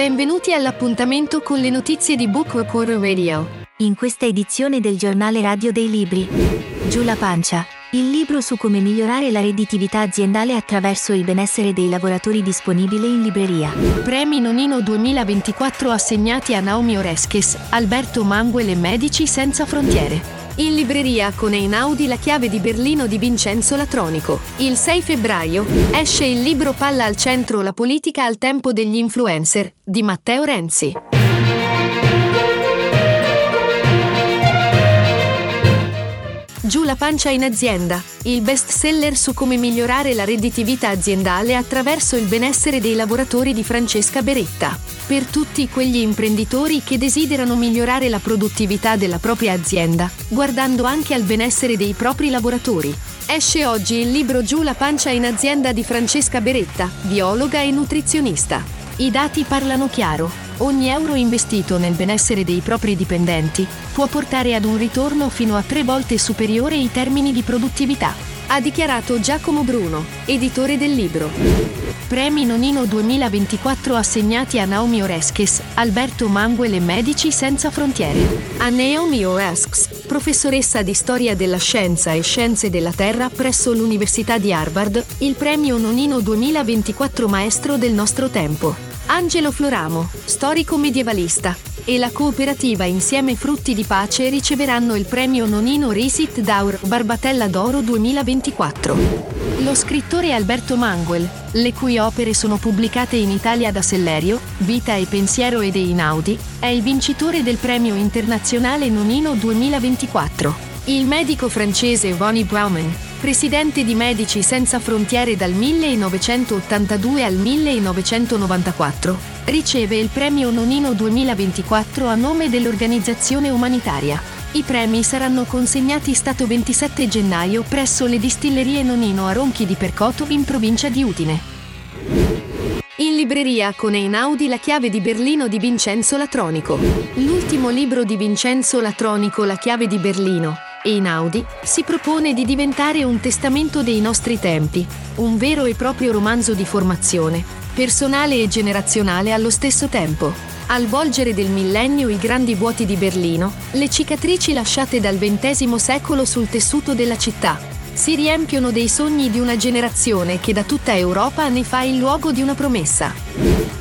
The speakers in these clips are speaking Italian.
Benvenuti all'appuntamento con le notizie di Book Reporter Radio. In questa edizione del giornale radio dei libri. Giù la pancia. Il libro su come migliorare la redditività aziendale attraverso il benessere dei lavoratori disponibile in libreria. Premi Nonino 2024 assegnati a Naomi Oreskes, Alberto Manguel e Medici Senza Frontiere. In libreria con Einaudi la chiave di Berlino di Vincenzo Latronico. Il 6 febbraio esce il libro Palla al centro la politica al tempo degli influencer di Matteo Renzi. La pancia in azienda, il best seller su come migliorare la redditività aziendale attraverso il benessere dei lavoratori di Francesca Beretta. Per tutti quegli imprenditori che desiderano migliorare la produttività della propria azienda, guardando anche al benessere dei propri lavoratori. Esce oggi il libro Giù la pancia in azienda di Francesca Beretta, biologa e nutrizionista. I dati parlano chiaro. Ogni euro investito nel benessere dei propri dipendenti può portare ad un ritorno fino a tre volte superiore in termini di produttività, ha dichiarato Giacomo Bruno, editore del libro. Premi Nonino 2024 assegnati a Naomi Oreskes, Alberto Manguel e Medici Senza Frontiere. A Naomi Oreskes, professoressa di storia della scienza e scienze della terra presso l'Università di Harvard, il premio Nonino 2024 Maestro del nostro tempo. Angelo Floramo, storico medievalista, e la cooperativa Insieme Frutti di Pace riceveranno il premio Nonino Risit Daur Barbatella d'Oro 2024. Lo scrittore Alberto Manguel, le cui opere sono pubblicate in Italia da Sellerio, Vita e Pensiero ed Einaudi, è il vincitore del premio internazionale Nonino 2024. Il medico francese Ronnie Brauman, presidente di Medici Senza Frontiere dal 1982 al 1994, riceve il premio Nonino 2024 a nome dell'organizzazione umanitaria. I premi saranno consegnati stato 27 gennaio presso le distillerie Nonino a Ronchi di Percoto in provincia di Udine. In libreria con Einaudi La chiave di Berlino di Vincenzo Latronico. L'ultimo libro di Vincenzo Latronico La chiave di Berlino, Einaudi, si propone di diventare un testamento dei nostri tempi, un vero e proprio romanzo di formazione, personale e generazionale allo stesso tempo. Al volgere del millennio i grandi vuoti di Berlino, le cicatrici lasciate dal XX secolo sul tessuto della città, si riempiono dei sogni di una generazione che da tutta Europa ne fa il luogo di una promessa.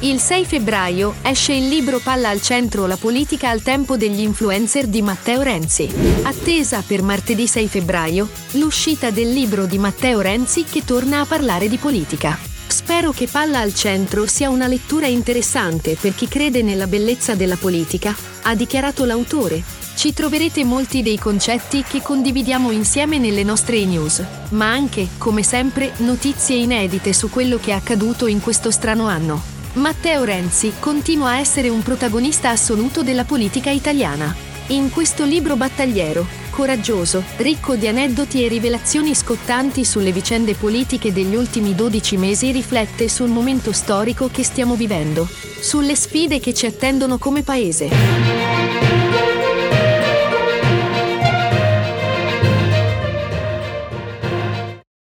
Il 6 febbraio esce il libro Palla al centro la politica al tempo degli influencer di Matteo Renzi. Attesa per martedì 6 febbraio l'uscita del libro di Matteo Renzi che torna a parlare di politica. Spero che Palla al centro sia una lettura interessante per chi crede nella bellezza della politica, ha dichiarato l'autore, ci troverete molti dei concetti che condividiamo insieme nelle nostre news, ma anche, come sempre, notizie inedite su quello che è accaduto in questo strano anno. Matteo Renzi continua a essere un protagonista assoluto della politica italiana. In questo libro battagliero, coraggioso, ricco di aneddoti e rivelazioni scottanti sulle vicende politiche degli ultimi 12 mesi riflette sul momento storico che stiamo vivendo, sulle sfide che ci attendono come paese.